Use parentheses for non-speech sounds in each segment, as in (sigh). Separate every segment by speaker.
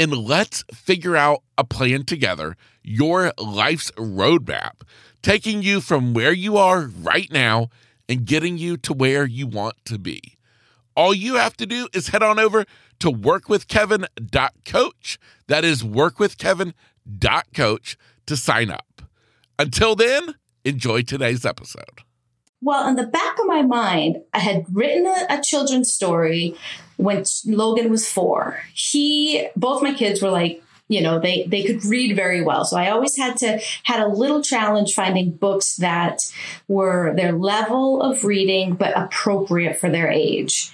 Speaker 1: and let's figure out a plan together, your life's roadmap, taking you from where you are right now and getting you to where you want to be. All you have to do is head on over to workwithkevin.coach. That is workwithkevin.coach to sign up. Until then, enjoy today's episode.
Speaker 2: Well, in the back of my mind, I had written a, a, children's story when Logan was four. He, both my kids were like, you know, they they could read very well. So I always had to had a little challenge finding books that were their level of reading but appropriate for their age.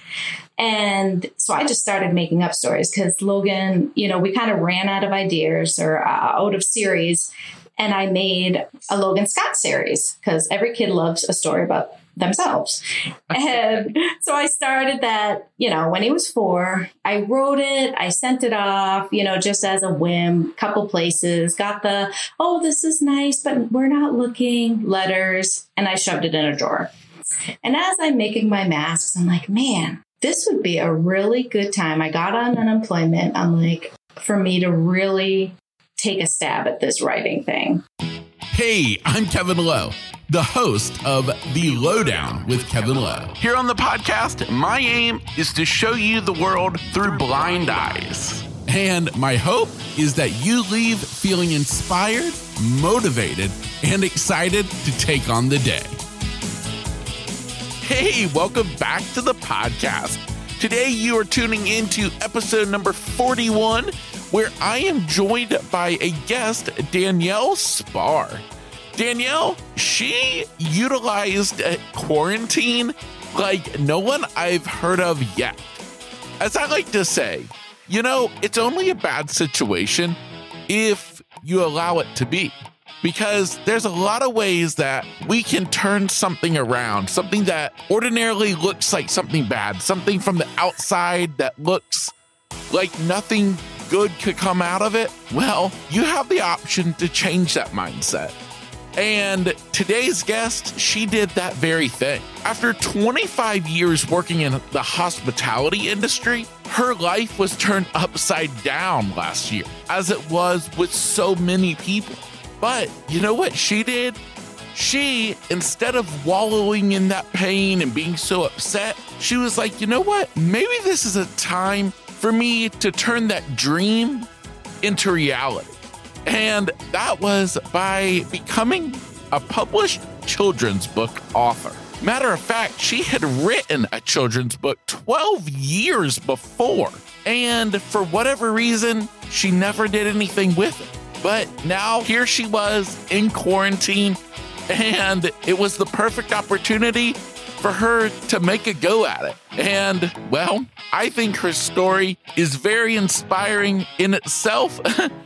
Speaker 2: And so I just started making up stories because Logan, you know, we kind of ran out of ideas or uh, out of series and I made a Logan Scott series because every kid loves a story about themselves. (laughs) and so I started that, you know, when he was four. I wrote it, I sent it off, you know, just as a whim, couple places, got the, oh, this is nice, but we're not looking letters, and I shoved it in a drawer. And as I'm making my masks, I'm like, man, this would be a really good time. I got on unemployment. I'm like, for me to really take a stab at this writing thing.
Speaker 1: Hey, I'm Kevin Lowe, the host of The Lowdown with Kevin Lowe. Here on the podcast, my aim is to show you the world through blind eyes. And my hope is that you leave feeling inspired, motivated, and excited to take on the day. Hey, welcome back to the podcast. Today, you are tuning into episode number 41 where I am joined by a guest, Danielle Spaar. Danielle, she utilized uh, quarantine like no one I've heard of yet. As I like to say, you know, it's only a bad situation if you allow it to be. Because there's a lot of ways that we can turn something around, something that ordinarily looks like something bad, something from the outside that looks like nothing good could come out of it, well, you have the option to change that mindset. And today's guest, she did that very thing. After 25 years working in the hospitality industry, her life was turned upside down last year, as it was with so many people. But you know what she did? She, instead of wallowing in that pain and being so upset, she was like, you know what? Maybe this is a time for me to turn that dream into reality. And that was by becoming a published children's book author. Matter of fact, she had written a children's book 12 years before. And for whatever reason, she never did anything with it. But now here she was in quarantine, and it was the perfect opportunity for her to make a go at it. And, well, I think her story is very inspiring in itself.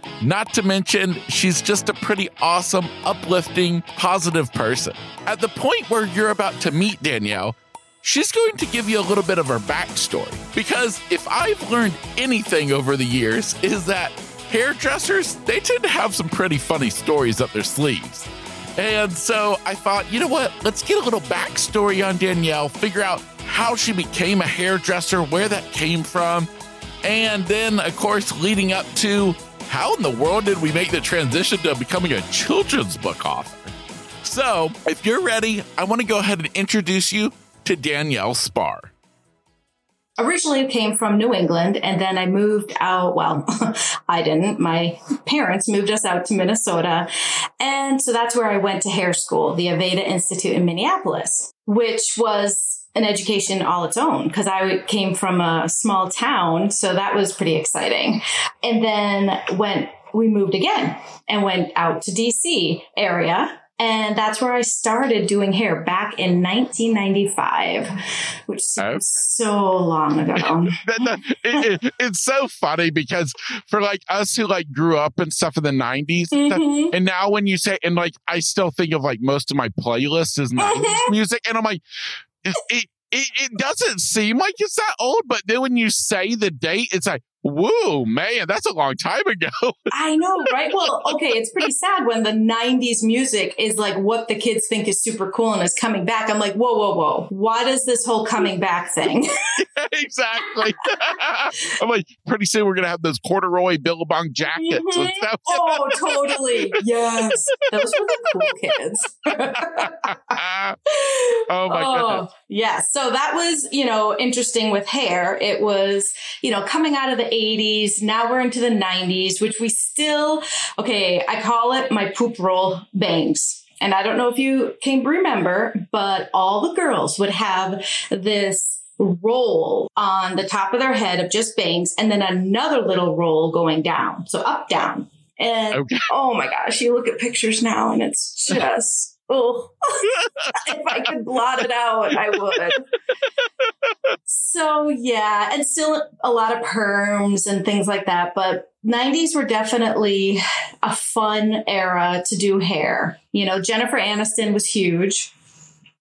Speaker 1: (laughs) Not to mention, she's just a pretty awesome, uplifting, positive person. At the point where you're about to meet Danielle, she's going to give you a little bit of her backstory. Because if I've learned anything over the years, is that hairdressers, they tend to have some pretty funny stories up their sleeves. And so I thought, you know what? Let's get a little backstory on Danielle, figure out how she became a hairdresser, where that came from. And then, of course, leading up to how in the world did we make the transition to becoming a children's book author? So, if you're ready, I want to go ahead and introduce you to Danielle Spaar
Speaker 2: originally came from New England and then I moved out. Well, (laughs) I didn't. My parents moved us out to Minnesota. And so that's where I went to hair school, the Aveda Institute in Minneapolis, which was an education all its own because I came from a small town. So that was pretty exciting. And then went, we moved again and went out to DC area And that's where I started doing hair back in 1995, which seems so long ago. (laughs)
Speaker 1: it, it, it's so funny because for like us who like grew up and stuff in the 90s, mm-hmm. and now when you say, and like I still think of like most of my playlist is 90s mm-hmm. music, and I'm like, it, it, it, doesn't seem like it's that old, but then when you say the date, it's like, Whoa, man, that's a long time ago. (laughs)
Speaker 2: I know, right? Well, okay, it's pretty sad when the 90s music is like what the kids think is super cool and is coming back. I'm like, whoa, whoa, whoa. What is this whole coming back thing? (laughs) (laughs)
Speaker 1: exactly. I'm like, pretty soon we're going to have those corduroy Billabong jackets. Mm-hmm.
Speaker 2: oh, totally. Yes. Those were the cool kids.
Speaker 1: oh, my oh, goodness.
Speaker 2: Yeah. So that was, you know, interesting with hair. It was, you know, coming out of the 80s. Now we're into the 90s, which we still, okay, I call it my poop roll bangs. And I don't know if you can remember, but all the girls would have this roll on the top of their head of just bangs and then another little roll going down. So up, down. And okay. oh my gosh, you look at pictures now and it's (laughs) just oh, (laughs) if I could blot it out, I would. So yeah, and still a lot of perms and things like that. But 90s were definitely a fun era to do hair. You know, Jennifer Aniston was huge.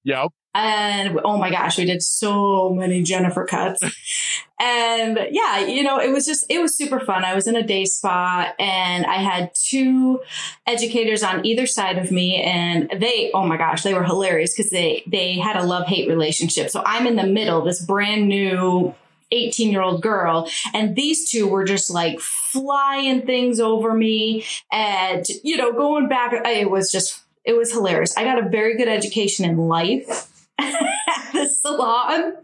Speaker 1: Yep.
Speaker 2: And oh my gosh, we did so many Jennifer cuts. (laughs) and yeah, you know, it was just, it was super fun. I was in a day spa and I had two educators on either side of me and they, oh my gosh, they were hilarious because they, they had a love hate relationship. So I'm in the middle, this brand new 18 year old girl. And these two were just like flying things over me and, you know, going back. It was just, it was hilarious. I got a very good education in life at (laughs) the salon.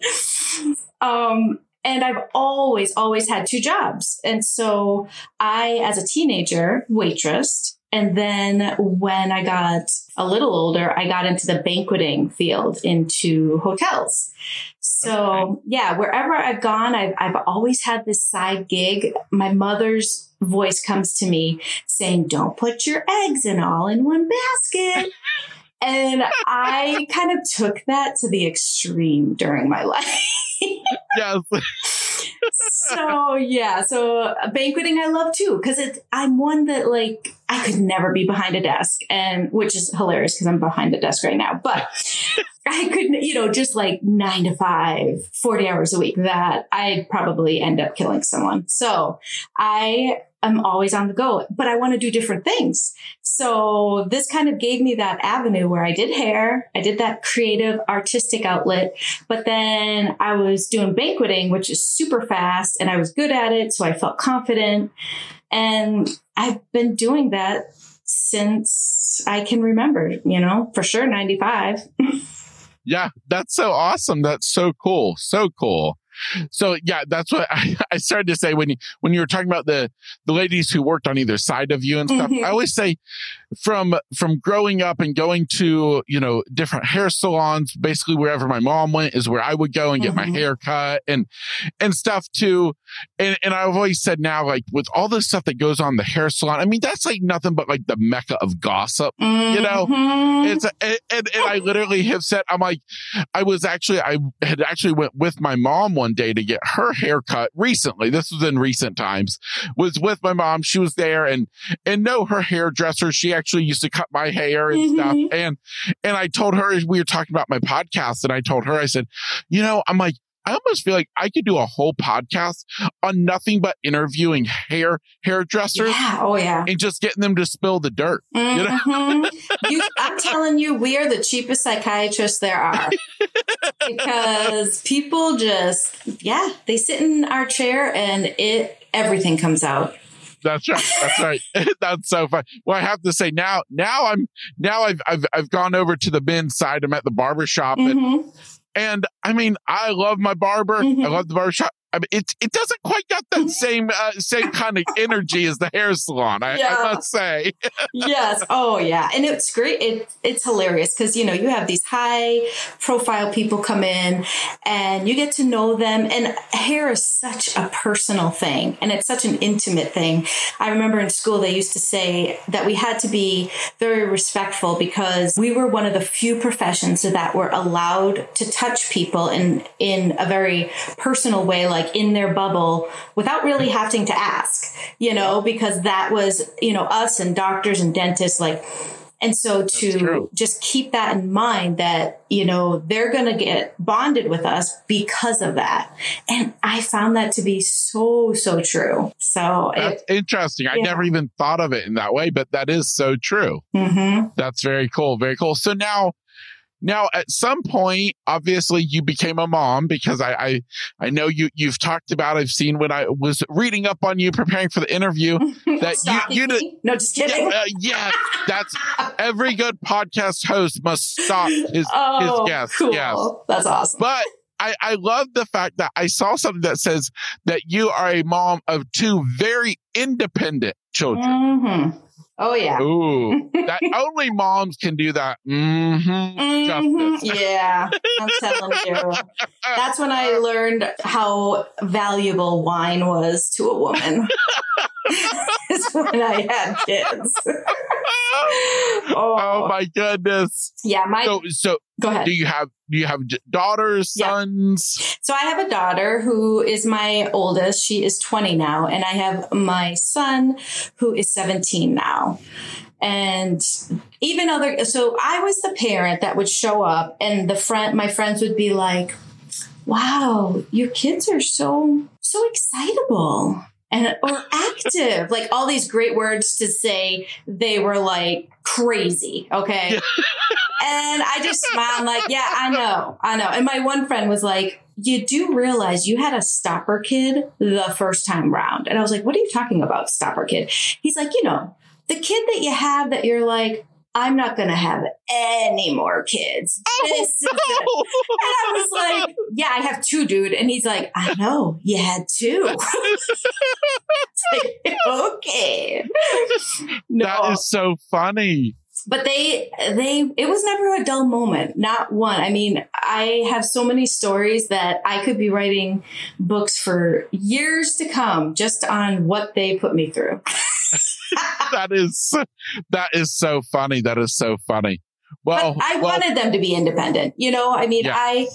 Speaker 2: Um, and I've always, always had two jobs. And so I, as a teenager, waitressed. And then when I got a little older, I got into the banqueting field into hotels. So yeah, wherever I've gone, I've, I've always had this side gig. My mother's voice comes to me saying, don't put your eggs in all in one basket. (laughs) And I kind of took that to the extreme during my life. yes. (laughs) so yeah, so uh, banqueting I love too because it's I'm one that like I could never be behind a desk and which is hilarious because I'm behind a desk right now, but I couldn't, you know, just like nine to five, 40 hours a week that I'd probably end up killing someone. So I am always on the go, but I want to do different things. So this kind of gave me that avenue where I did hair, I did that creative artistic outlet, but then I was doing banqueting, which is super fast and I was good at it. So I felt confident. And I've been doing that since I can remember, you know, for sure 95. (laughs)
Speaker 1: yeah, that's so awesome. That's so cool. So cool. So yeah, that's what I, (laughs) I, started to say when you when you were talking about the the ladies who worked on either side of you and stuff. Mm-hmm. I always say from from growing up and going to you know different hair salons, basically wherever my mom went is where I would go and get mm-hmm. my hair cut and and stuff too. And and I've always said now like with all the stuff that goes on the hair salon, I mean that's like nothing but like the mecca of gossip. Mm-hmm. You know, mm-hmm. it's and, and and I literally have said I'm like I was actually I had actually went with my mom one day to get her hair cut recently. This was in recent times. Was with my mom. She was there and and no, her hairdresser. She actually used to cut my hair and mm-hmm. stuff. And and I told her we were talking about my podcast, and I told her I said, you know, I'm like. I almost feel like I could do a whole podcast on nothing but interviewing hair hairdressers.
Speaker 2: Yeah. Oh yeah.
Speaker 1: And just getting them to spill the dirt. Mm-hmm. You know?
Speaker 2: Mm-hmm. (laughs) you, I'm telling you, we are the cheapest psychiatrists there are. because people just yeah, they sit in our chair and it everything comes out.
Speaker 1: That's right. That's right. (laughs) That's so fun. Well, I have to say now, now I'm now I've I've I've gone over to the men's side. I'm at the barber shop mm-hmm. and and I mean, I love my barber. Mm-hmm. I love the barbershop. I mean, it it doesn't quite got that same uh, same kind of energy as the hair salon. I,
Speaker 2: Yeah.
Speaker 1: I must say. (laughs)
Speaker 2: yes. Oh, yeah. And it's great. It, it's hilarious because, you know, you have these high profile people come in and you get to know them. And hair is such a personal thing and it's such an intimate thing. I remember in school, they used to say that we had to be very respectful because we were one of the few professions that were allowed to touch people in, in a very personal way, like in their bubble without really having to ask, you know, because that was, you know, us and doctors and dentists, like, and so to just keep that in mind that, you know, they're going to get bonded with us because of that. And I found that to be so, so true. So
Speaker 1: That's
Speaker 2: it,
Speaker 1: interesting. I never even thought of it in that way, but that is so true.
Speaker 2: mhm.
Speaker 1: That's very cool. Very cool. So now, now at some point, obviously you became a mom because I, I, I know you, you've talked about, I've seen when I was reading up on you, preparing for the interview. (laughs) That you- you
Speaker 2: me? no, just kidding.
Speaker 1: Yeah, uh, yes, that's (laughs) every good podcast host must stop his,
Speaker 2: oh,
Speaker 1: his guests.
Speaker 2: cool.
Speaker 1: Yes.
Speaker 2: That's awesome.
Speaker 1: But I, I love the fact that I saw something that says that you are a mom of two very independent children.
Speaker 2: hmm Oh, yeah.
Speaker 1: Ooh, that (laughs) only moms can do that. hmm
Speaker 2: Mhm. Yeah, I'm telling you. That's when I learned how valuable wine was to a woman. (laughs) (laughs) Is when I had kids. (laughs)
Speaker 1: oh,
Speaker 2: Oh,
Speaker 1: my goodness.
Speaker 2: yeah. My
Speaker 1: So, so
Speaker 2: go ahead.
Speaker 1: do you have, do you have daughters,
Speaker 2: Yeah.
Speaker 1: sons?
Speaker 2: So I have a daughter who is my oldest. She is 20 now, and I have my son who is 17 now. And even other so I was the parent that would show up and the friend my friends would be like, "Wow, your kids are so so excitable." And or active, like all these great words to say they were like crazy, okay? And I just smiled like, yeah, I know, I know. And my one friend was like, you do realize you had a stopper kid the first time round. And I was like, what are you talking about, stopper kid? He's like, you know, the kid that you have that you're like, I'm not going to have any more kids. (laughs) Oh, this is. And I was like, yeah, I have two, dude. And he's like, I know, you had two. (laughs) Like, okay. No
Speaker 1: That is so funny.
Speaker 2: but they they it was never a dull moment not one i mean i have so many stories that i could be writing books for years to come just on what they put me through (laughs) (laughs)
Speaker 1: that is that is so funny. That is so funny. Well,
Speaker 2: but I
Speaker 1: well,
Speaker 2: wanted them to be independent. You know, I mean,
Speaker 1: Yeah.
Speaker 2: I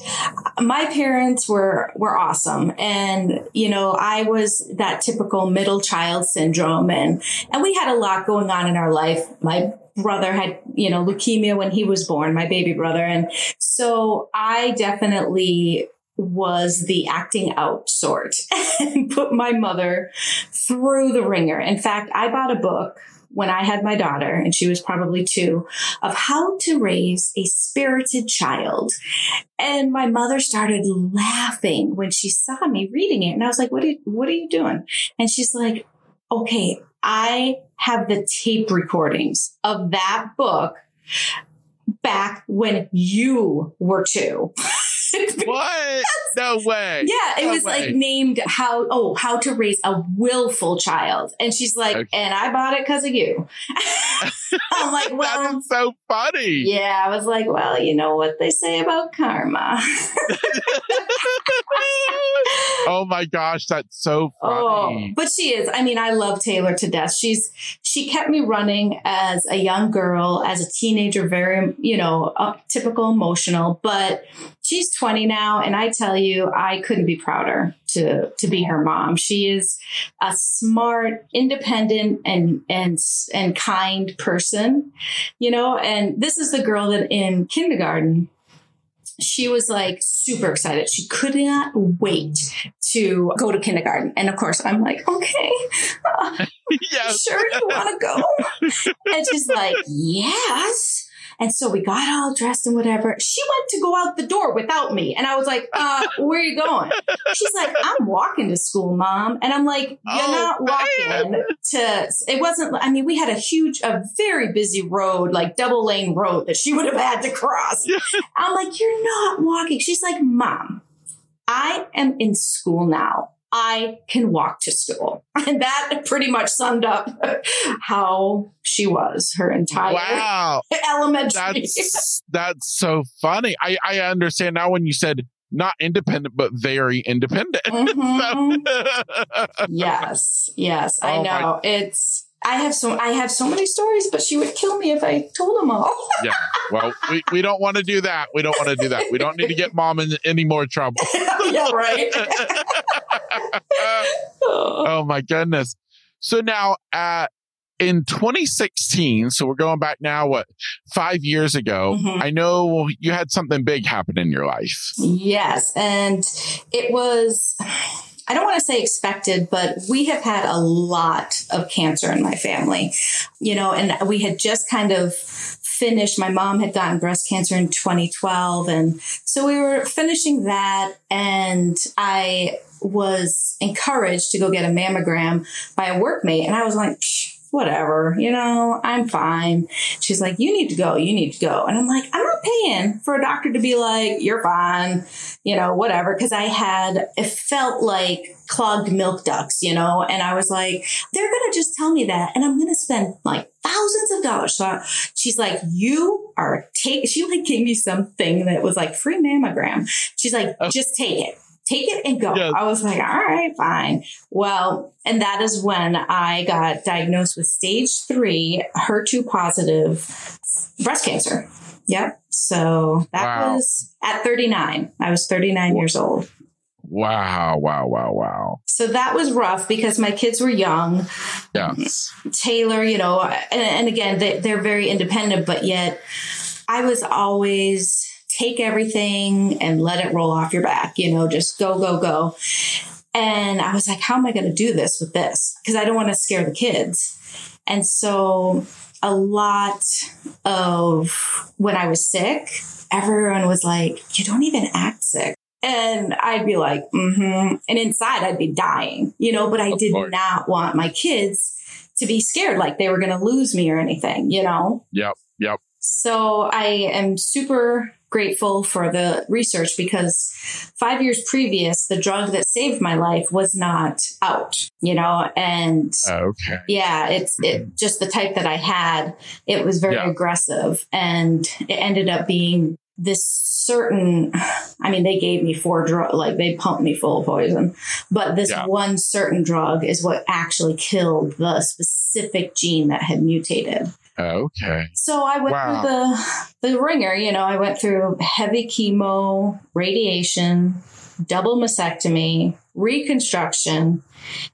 Speaker 2: my parents were were awesome, and you know, I was that typical middle child syndrome, and and we had a lot going on in our life. My brother had you know leukemia when he was born, my baby brother, and so I definitely was the acting out sort (laughs) and put my mother through the ringer. In fact, I bought a book when I had my daughter, and she was probably two, of how to raise a spirited child. And my mother started laughing when she saw me reading it. And I was like, what are what are you doing? And she's like, okay, I have the tape recordings of that book back when you were two. (laughs) (laughs)
Speaker 1: what? No way.
Speaker 2: Yeah, it
Speaker 1: No
Speaker 2: was
Speaker 1: way.
Speaker 2: like named how oh how to raise a willful child, and she's like,
Speaker 1: Okay.
Speaker 2: and I bought it because of you. (laughs) I'm like, well,
Speaker 1: is so funny.
Speaker 2: yeah. I was like, well, you know what they say about karma. (laughs)
Speaker 1: oh my gosh, that's so
Speaker 2: Oh,
Speaker 1: funny.
Speaker 2: but she is. I mean, I love Taylor to death. She's she kept me running as a young girl, as a teenager, very you know uh, typical emotional. But she's 20 now, and I tell you, I couldn't be prouder to to be her mom. She is a smart, independent, and and and kind person, you know. And this is the girl that in kindergarten she was like super excited. She could not wait to go to kindergarten. And of course, I'm like, okay, uh, (laughs)
Speaker 1: yes.
Speaker 2: sure you want to go? (laughs) And she's like, yes. And so we got all dressed and whatever. She went to go out the door without me. And I was like, uh, where are you going? She's like, I'm walking to school, mom. And I'm like, you're
Speaker 1: Oh,
Speaker 2: not walking
Speaker 1: man.
Speaker 2: to, it wasn't, I mean, we had a huge, a very busy road, like double lane road that she would have had to cross. I'm like, you're not walking. She's like, mom, I am in school now. I can walk to school. (laughs) And that pretty much summed up (laughs) how she was her entire
Speaker 1: wow. (laughs)
Speaker 2: elementary.
Speaker 1: That's, that's so funny. I, I understand now when you said not independent, but very independent.
Speaker 2: Mhm. yes, yes, I
Speaker 1: Oh, my-
Speaker 2: know. It's I have so I have so many stories, but she would kill me if I told them all.
Speaker 1: yeah. Well, we, we don't want to do that. We don't want to do that. We don't need to get mom in any more trouble. (laughs)
Speaker 2: yeah, right. (laughs) Oh.
Speaker 1: My goodness. So now at in 2016, so we're going back now, what, five years ago,
Speaker 2: Mhm.
Speaker 1: I know you had something big happen in your life.
Speaker 2: Yes, and it was. I don't want to say expected, but we have had a lot of cancer in my family, you know, and we had just kind of finished. My mom had gotten breast cancer in 2012. And so we were finishing that. And I was encouraged to go get a mammogram by a workmate. And I was like, Psh, whatever, you know, I'm fine. She's like, you need to go, you need to go. And I'm like, I'm not paying for a doctor to be like, you're fine, you know, whatever. Cause I had, it felt like clogged milk ducts, you know, and I was like, they're going to just tell me that. And I'm going to spend like thousands of dollars. So I- she's like, you are take, she like gave me something that was like free mammogram. She's like,
Speaker 1: Oh.
Speaker 2: just take it. Take it and go. I was like, all right, fine. Well, and that is when I got diagnosed with stage three HER2 positive breast cancer. Yep. So that
Speaker 1: Wow.
Speaker 2: was at 39. I was 39 years old.
Speaker 1: Wow, wow, wow, wow.
Speaker 2: So that was rough because my kids were young.
Speaker 1: Yes.
Speaker 2: Taylor, you know, and, and again, they, they're very independent, but yet I was always take everything and let it roll off your back, you know, just go, go, go. And I was like, how am I going to do this with this? Because I don't want to scare the kids. And so a lot of when I was sick, everyone was like, you don't even act sick. And I'd be like, mm-hmm. And inside I'd be dying, you know, but I did not want my kids to be scared like they were going to lose me or anything, you know?
Speaker 1: Yep. Yep.
Speaker 2: So I am super grateful for the research because five years previous, the drug that saved my life was not out, you know, and oh,
Speaker 1: Okay.
Speaker 2: yeah, it's it hmm. just the type that I had. It was very
Speaker 1: Yeah.
Speaker 2: aggressive, and it ended up being this certain. I mean, they gave me four drug, like they pumped me full of poison, but this
Speaker 1: Yeah.
Speaker 2: one certain drug is what actually killed the specific gene that had mutated.
Speaker 1: Okay.
Speaker 2: So I went
Speaker 1: Wow.
Speaker 2: through the the ringer. You know, I went through heavy chemo, radiation, double mastectomy, reconstruction,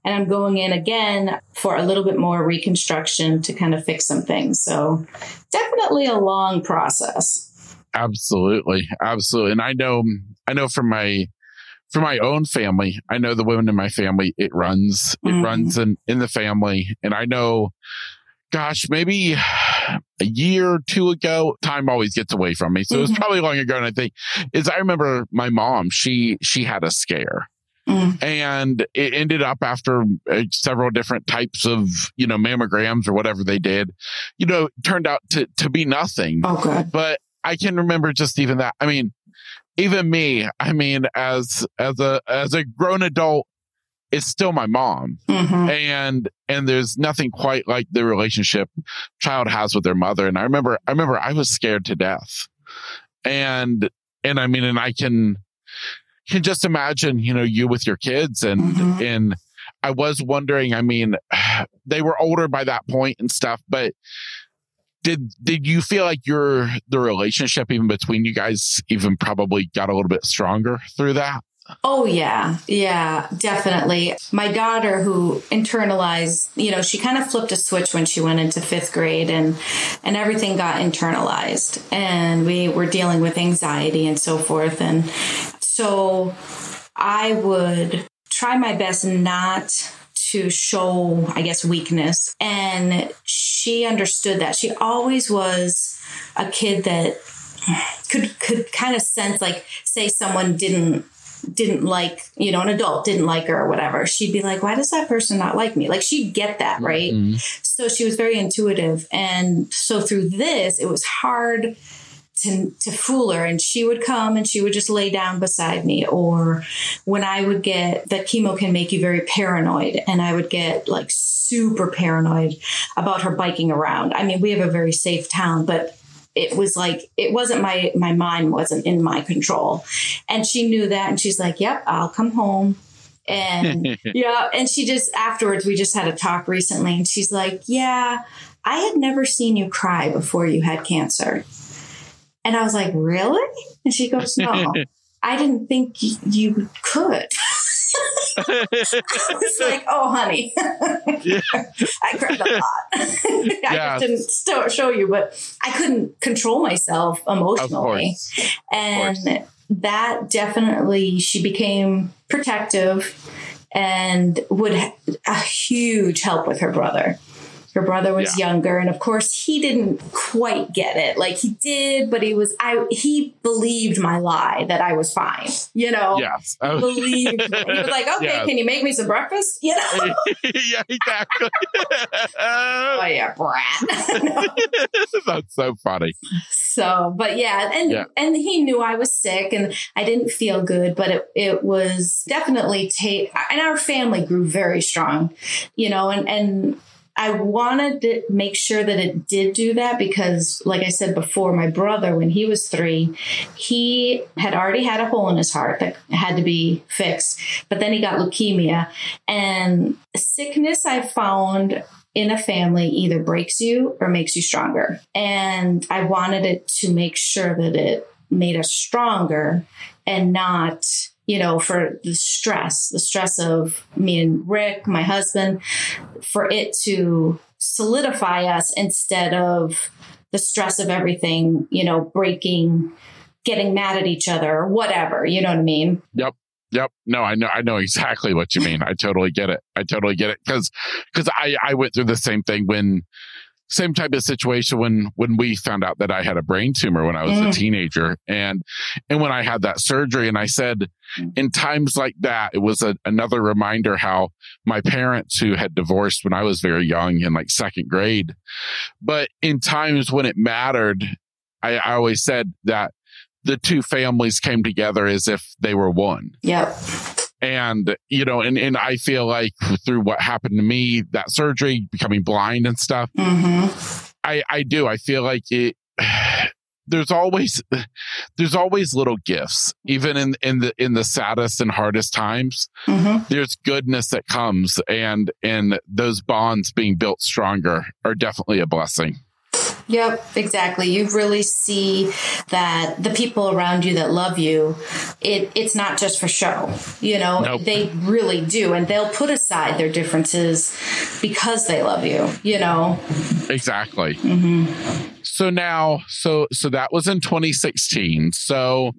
Speaker 2: and I'm going in again for a little bit more reconstruction to kind of fix some things. So definitely a long process.
Speaker 1: Absolutely. Absolutely. And I know, I know from my, from my own family, I know the women in my family, it runs, it
Speaker 2: Mhm.
Speaker 1: runs in, in the family. And I know, gosh, maybe a year or two ago, time always gets away from me. So it was
Speaker 2: Mhm.
Speaker 1: probably long ago. And I think is I remember my mom, she, she had a scare.
Speaker 2: Mm.
Speaker 1: and it ended up after uh, several different types of you know mammograms or whatever they did you know turned out to to be nothing
Speaker 2: Oh, good.
Speaker 1: but i can remember just even that i mean even me i mean as as a as a grown adult it's still my mom.
Speaker 2: Hmm
Speaker 1: and and there's nothing quite like the relationship child has with their mother. And i remember i remember i was scared to death. And and i mean and i can can just imagine you know you with your kids and
Speaker 2: Mhm.
Speaker 1: and i was wondering i mean (sighs) they were older by that point and stuff but did did you feel like your the relationship even between you guys even probably got a little bit stronger through that
Speaker 2: Oh yeah, yeah, definitely. My daughter who internalized, you know, she kind of flipped a switch when she went into 5th grade and and everything got internalized and we were dealing with anxiety and so forth and so I would try my best not to show, I guess, weakness. And she understood that. She always was a kid that could could kind of sense like say someone didn't didn't like you know an adult didn't like her or whatever she'd be like why does that person not like me? Like she'd get that right?
Speaker 1: Mhm.
Speaker 2: so she was very intuitive. And so through this it was hard to, to fool her. And she would come and she would just lay down beside me. Or when i would get that chemo can make you very paranoid. And i would get like super paranoid about her biking around. I mean we have a very safe town but it was like it wasn't my my mind wasn't in my control. And she knew that and she's like yep i'll come home. And (laughs) yeah and she just afterwards we just had a talk recently and she's like yeah i had never seen you cry before you had cancer. And i was like really? And she goes no (laughs) i didn't think y- you could I was (laughs) like, "Oh, honey,
Speaker 1: Yeah. (laughs)
Speaker 2: I cried a lot. (laughs) I
Speaker 1: Yeah.
Speaker 2: just didn't st- show you, but I couldn't control myself emotionally, and that definitely she became protective and would ha- a huge help with her brother. Her brother was younger, and of course, he didn't quite get it. Like he did, but he was I. He believed my lie that I was fine. You know,
Speaker 1: Yes. Oh,
Speaker 2: believed. (laughs) He was like, "Okay,
Speaker 1: Yes.
Speaker 2: can you make me some breakfast?" You know. (laughs)
Speaker 1: yeah, exactly. (laughs)
Speaker 2: oh yeah, brat.
Speaker 1: That's so funny.
Speaker 2: so, but yeah, and
Speaker 1: Yeah.
Speaker 2: and he knew I was sick and I didn't feel good, but it it was definitely take. And our family grew very strong, you know, and and. I wanted to make sure that it did do that because, like I said before, my brother, when he was three, he had already had a hole in his heart that had to be fixed, but then he got leukemia. And sickness, I found in a family either breaks you or makes you stronger. And I wanted it to make sure that it made us stronger and not, you know, for the stress, the stress of me and Rick, my husband, for it to solidify us instead of the stress of everything, you know, breaking, getting mad at each other whatever. You know what I mean?
Speaker 1: Yep. Yep. No, I know. I know exactly what you mean. I totally get it. I totally get it because because I I went through the same thing when same type of situation when when we found out that I had a brain tumor when I was a
Speaker 2: Mm.
Speaker 1: teenager and and when I had that surgery and I said
Speaker 2: Mm.
Speaker 1: in times like that it was a, another reminder how my parents who had divorced when I was very young in like second grade but in times when it mattered I, I always said that the two families came together as if they were one
Speaker 2: Yep.
Speaker 1: And you know and, and i feel like through what happened to me that surgery becoming blind and stuff
Speaker 2: hmm
Speaker 1: i i do. I feel like it (sighs) there's always there's always little gifts even in in the in the saddest and hardest times
Speaker 2: hmm
Speaker 1: there's goodness that comes. And and those bonds being built stronger are definitely a blessing
Speaker 2: Yep, exactly. You really see that the people around you that love you, it it's not just for show. You know,
Speaker 1: Nope.
Speaker 2: they really do, and they'll put aside their differences because they love you. You know.
Speaker 1: exactly
Speaker 2: hmm
Speaker 1: so now so so that was in 2016 so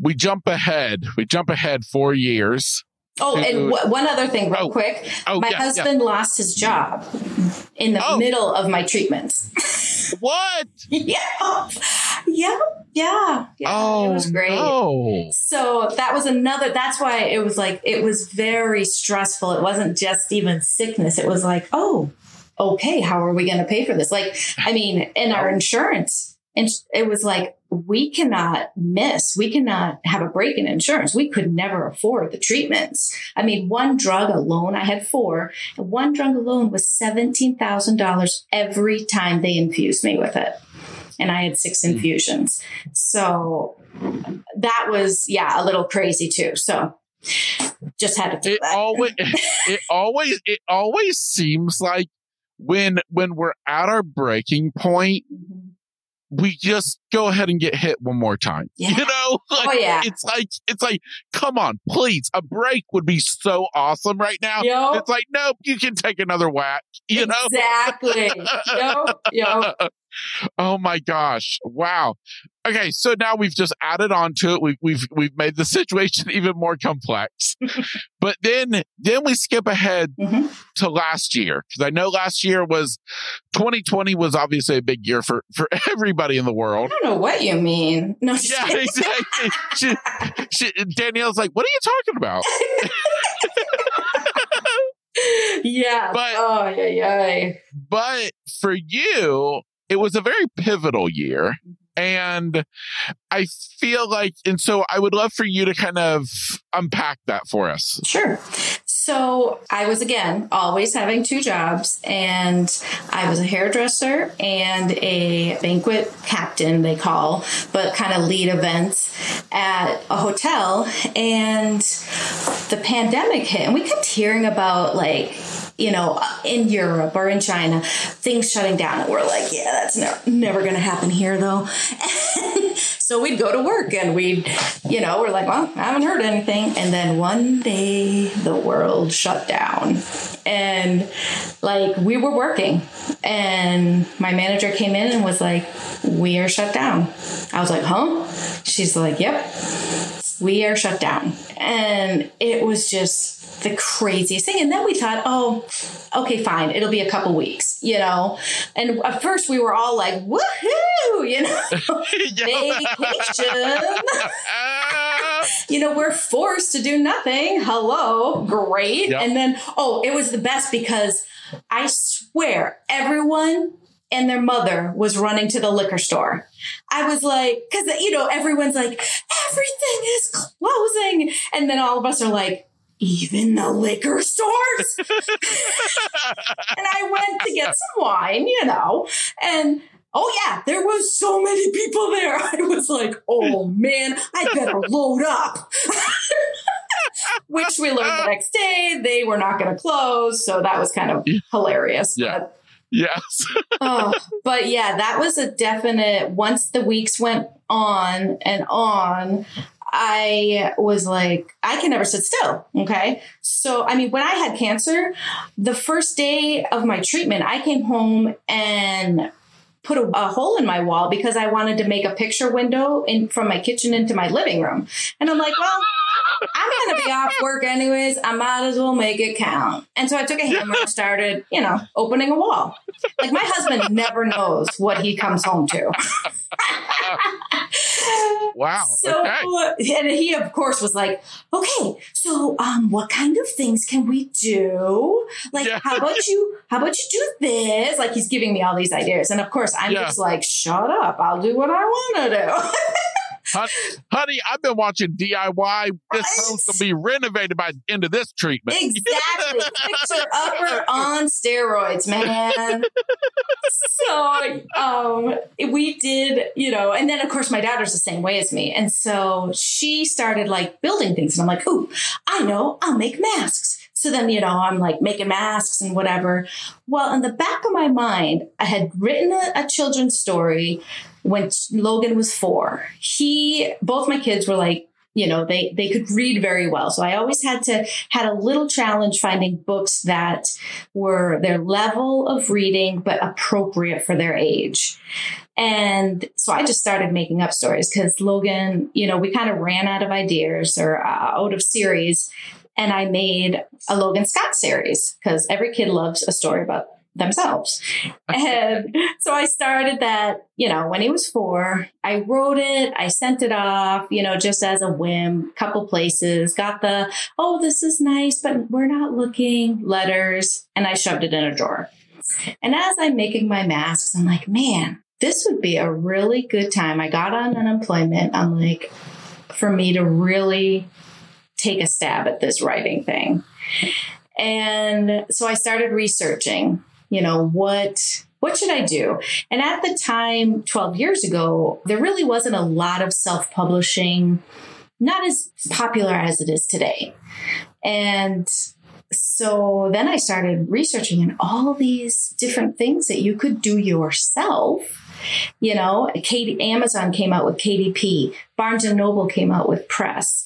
Speaker 1: we jump ahead we jump ahead four years
Speaker 2: Oh, and w- one other thing, real
Speaker 1: Oh.
Speaker 2: quick.
Speaker 1: oh
Speaker 2: my
Speaker 1: yeah,
Speaker 2: husband lost his job in the
Speaker 1: Oh.
Speaker 2: middle of my treatments.
Speaker 1: what (laughs)
Speaker 2: yeah, yeah, yeah, yeah.
Speaker 1: oh
Speaker 2: it was oh, great.
Speaker 1: no.
Speaker 2: So that was another, that's why it was like, it was very stressful. It wasn't just even sickness. It was like, oh, okay, how are we going to pay for this? Like, I mean, in our insurance, and it was like, we cannot miss, we cannot have a break in insurance. We could never afford the treatments. I mean, one drug alone, I had four, and one drug alone was $17,000 every time they infused me with it. And I had six
Speaker 1: Hmm.
Speaker 2: infusions. So that was yeah a little crazy too so just had to do
Speaker 1: it
Speaker 2: that
Speaker 1: always (laughs) it always it always seems like when when we're at our breaking point we just go ahead and get hit one more time
Speaker 2: Yeah.
Speaker 1: you know? (laughs) Like,
Speaker 2: oh yeah.
Speaker 1: it's like it's like come on please a break would be so awesome right now.
Speaker 2: Yo,
Speaker 1: it's like nope you can take another whack you know?
Speaker 2: Exactly. Yo yo (laughs)
Speaker 1: oh my gosh wow. Okay so now we've just added on to it. We've we've we've made the (laughs) situation even more complex. (laughs) But then then we skip ahead
Speaker 2: Mhm.
Speaker 1: to last year because i know last year was 2020 was obviously a big year for for (laughs) everybody in the world.
Speaker 2: i don't know what you mean. No
Speaker 1: yeah exactly. She, she, danielle's like what are you talking about?
Speaker 2: Yeah.
Speaker 1: But-
Speaker 2: oh yeah yeah.
Speaker 1: but for you it was a very pivotal year mm-hmm. And I feel like, and so I would love for you to kind of unpack that for us.
Speaker 2: Sure. So I was again always having two jobs, and I was a hairdresser and a banquet captain, they call, but kind of lead events at a hotel. And the pandemic hit, and we kept hearing about like you know, in Europe or in China, things shutting down. And we're like, yeah, that's never, never going to happen here, though. (laughs) so we'd go to work and we'd, you know, we're like, well, I haven't heard anything. And then one day the world shut down. And like we were working, and my manager came in and was like, we are shut down. I was like, huh? She's like, yep, we are shut down. And it was just, the craziest thing. And then we thought, oh, okay, fine, it'll be a couple weeks, you know. And at first we were all like, woohoo, you know, (laughs) vacation. (laughs) you know, we're forced to do nothing. Hello, great. Yep. And then, oh, it was the best because I swear everyone and their mother was running to the liquor store. I was like, because, you know, everyone's like, everything is closing. And then all of us are like, even the liquor stores. (laughs) and I went to get some wine, you know, and oh yeah, there was so many people there. (laughs) I was like, oh man, I better load up. (laughs) Which we learned the next day they were not going to close, so that was kind of hilarious.
Speaker 1: Yeah.
Speaker 2: But,
Speaker 1: yes. (laughs)
Speaker 2: oh, but yeah, that was a definite. Once the weeks went on and on, I was like, I can never sit still. Okay. So, I mean, when I had cancer, the first day of my treatment, I came home and put a, a, hole in my wall because I wanted to make a picture window in from my kitchen into my living room. And I'm like, well, I'm going to be off work anyways. I might as well make it count. And so I took a hammer and started, you know, opening a wall. Like my husband never knows what he comes home to. (laughs)
Speaker 1: wow.
Speaker 2: So, okay. and he of course was like, okay, so um, what kind of things can we do? Like, yeah. how about you, how about you do this? Like he's giving me all these ideas. And of course I'm yeah. just like, shut up. I'll do what I want to do. (laughs)
Speaker 1: honey, I've been watching DIY. This house will be renovated by the end of this treatment.
Speaker 2: Exactly. (laughs) Fixer Upper on steroids, man. so um, we did, you know, and then of course my daughter's the same way as me. And so she started like building things. And I'm like, ooh, I know, I'll make masks. So then, you know, I'm like making masks and whatever. Well, in the back of my mind, I had written a, a children's story when Logan was four. He, both my kids were like, you know, they, they could read very well. So I always had to, had a little challenge finding books that were their level of reading, but appropriate for their age. And so I just started making up stories because Logan, you know, we kind of ran out of ideas or uh, out of series. And I made a Logan Scott series because every kid loves a story about themselves. (laughs) and so I started that, you know, when he was four. I wrote it, I sent it off, you know, just as a whim, couple places, got the, oh, this is nice, but we're not looking letters, and I shoved it in a drawer. And as I'm making my masks, I'm like, man, this would be a really good time. I got on unemployment. I'm like, for me to really take a stab at this writing thing. And so I started researching you know, what what should I do? And at the time, 12 years ago, there really wasn't a lot of self-publishing, not as popular as it is today. And so then I started researching and all these different things that you could do yourself. You know, Katie, Amazon came out with KDP, Barnes and Noble came out with Press.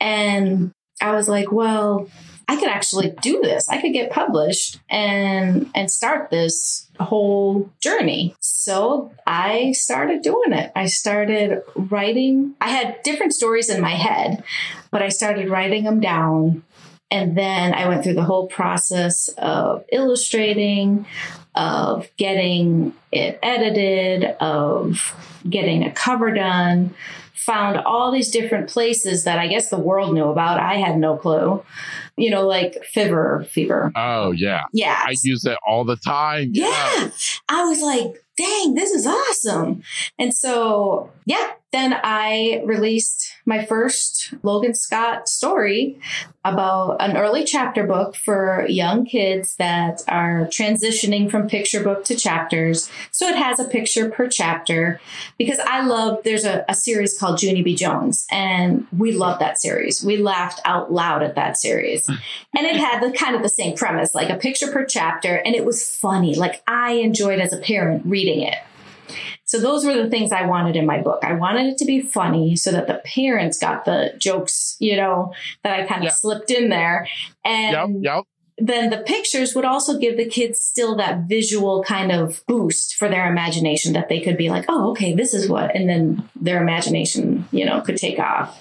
Speaker 2: And I was like, well, I could actually do this. I could get published and and start this whole journey. So I started doing it. I started writing. I had different stories in my head, but I started writing them down And then I went through the whole process of illustrating, of getting it edited, of getting a cover done. Found all these different places that I guess the world knew about. I had no clue. You know, like Fiverr, Fever.
Speaker 1: Oh, yeah.
Speaker 2: Yeah.
Speaker 1: I use it all the time.
Speaker 2: yeah. I was like, dang, this is awesome. And so, yeah, then I released my first Logan Scott story about an early chapter book for young kids that are transitioning from picture book to chapters. So it has a picture per chapter because I love, there's a, a series called Junie B. Jones, and we love that series. We laughed out loud at that series. Hmm. and it had the kind of the same premise, like a picture per chapter, and it was funny. Like I enjoyed as a parent reading it. So those were the things I wanted in my book. I wanted it to be funny so that the parents got the jokes, you know, that I kind of
Speaker 1: Yeah.
Speaker 2: slipped in there. And
Speaker 1: Yep. Yep.
Speaker 2: then the pictures would also give the kids still that visual kind of boost for their imagination that they could be like, oh, okay, this is what, and then their imagination, you know, could take off.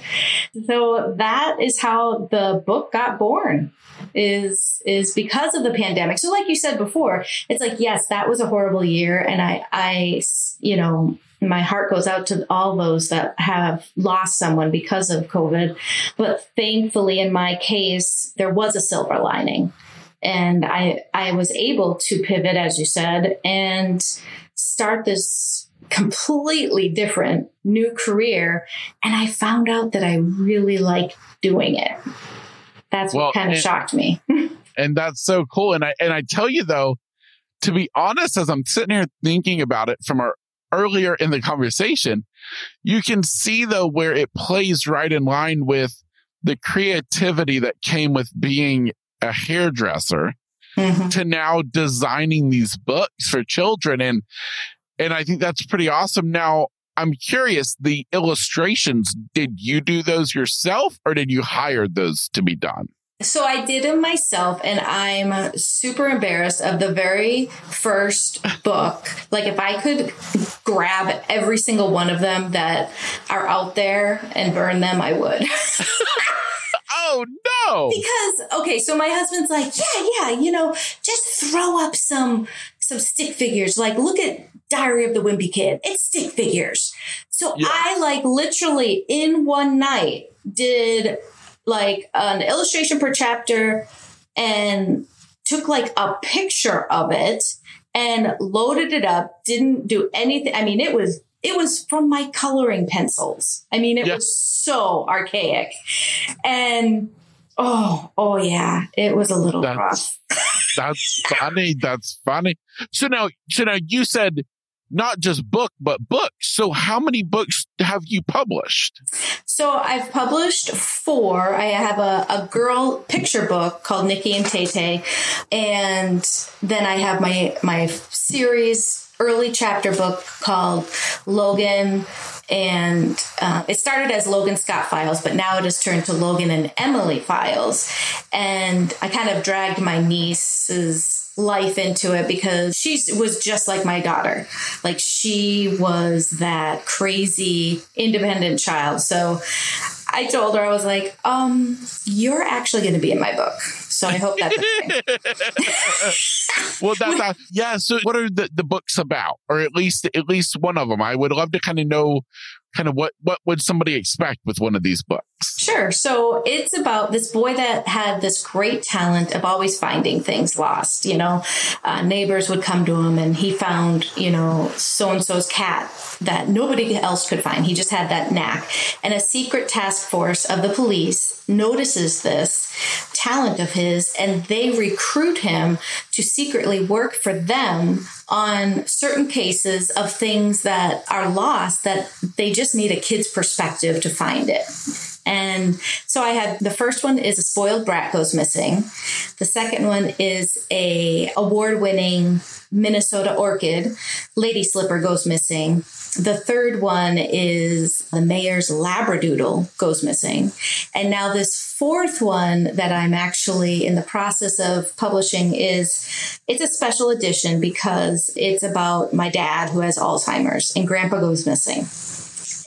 Speaker 2: So that is how the book got born is is because of the pandemic. So like you said before, it's like yes, that was a horrible year and I I you know, my heart goes out to all those that have lost someone because of COVID. But thankfully, in my case, there was a silver lining. And I, I was able to pivot, as you said, and start this completely different new career. And I found out that I really like doing it. That's
Speaker 1: Well,
Speaker 2: what kind of
Speaker 1: and-
Speaker 2: shocked me. (laughs)
Speaker 1: and that's so cool. And I and I tell you though, to be honest, as I'm sitting here thinking about it from our earlier in the conversation, you can see though where it plays right in line with the creativity that came with being a hairdresser
Speaker 2: Mhm.
Speaker 1: to now designing these books for children and and I think that's pretty awesome. Now I'm curious, the illustrations, did you do those yourself or did you hire those to be done?
Speaker 2: So I did them myself, and I'm super embarrassed of the very first book. Like, if I could grab every single one of them that are out there and burn them, I would. (laughs)
Speaker 1: Oh no.
Speaker 2: because okay, so my husband's like, yeah, yeah, you know, just throw up some some stick figures. Like, look at Diary of the Wimpy Kid. It's stick figures. So
Speaker 1: Yeah.
Speaker 2: I like literally in one night did like an illustration per chapter and took like a picture of it and loaded it up didn't do anything i mean it was it was from my coloring pencils i mean it
Speaker 1: Yeah.
Speaker 2: was so archaic and oh oh yeah it was a little
Speaker 1: That's-
Speaker 2: rough (laughs)
Speaker 1: That's funny. That's funny. So now, so now you said not just book, but books. So how many books have you published?
Speaker 2: So I've published four. I have a, a girl picture book called Nikki and Tay. And then I have my my series early chapter book called Logan and uh, it started as Logan Scott Files, but now it has turned to Logan and Emily Files. And I kind of dragged my niece's life into it because she was just like my daughter. Like she was that crazy independent child. So I told her, I was like, um, you're actually going to be in my book. So I hope that's (laughs) okay.
Speaker 1: well, that's yeah. So what are the, the books about, or at least at least one of them? I would love to kind of know, kind of what what would somebody expect with one of these books?
Speaker 2: Sure. So it's about this boy that had this great talent of always finding things lost. You know, uh, neighbors would come to him and he found, you know, so and so's cat that nobody else could find. He just had that knack. And a secret task force of the police notices this talent of his and they recruit him to secretly work for them on certain cases of things that are lost that they just need a kid's perspective to find it. And so I had the first one is a spoiled brat goes missing. The second one is a award-winning Minnesota orchid, Lady Slipper goes missing. The third one is the mayor's labradoodle goes missing. And now this fourth one that I'm actually in the process of publishing is it's a special edition because it's about my dad who has Alzheimer's and grandpa goes missing.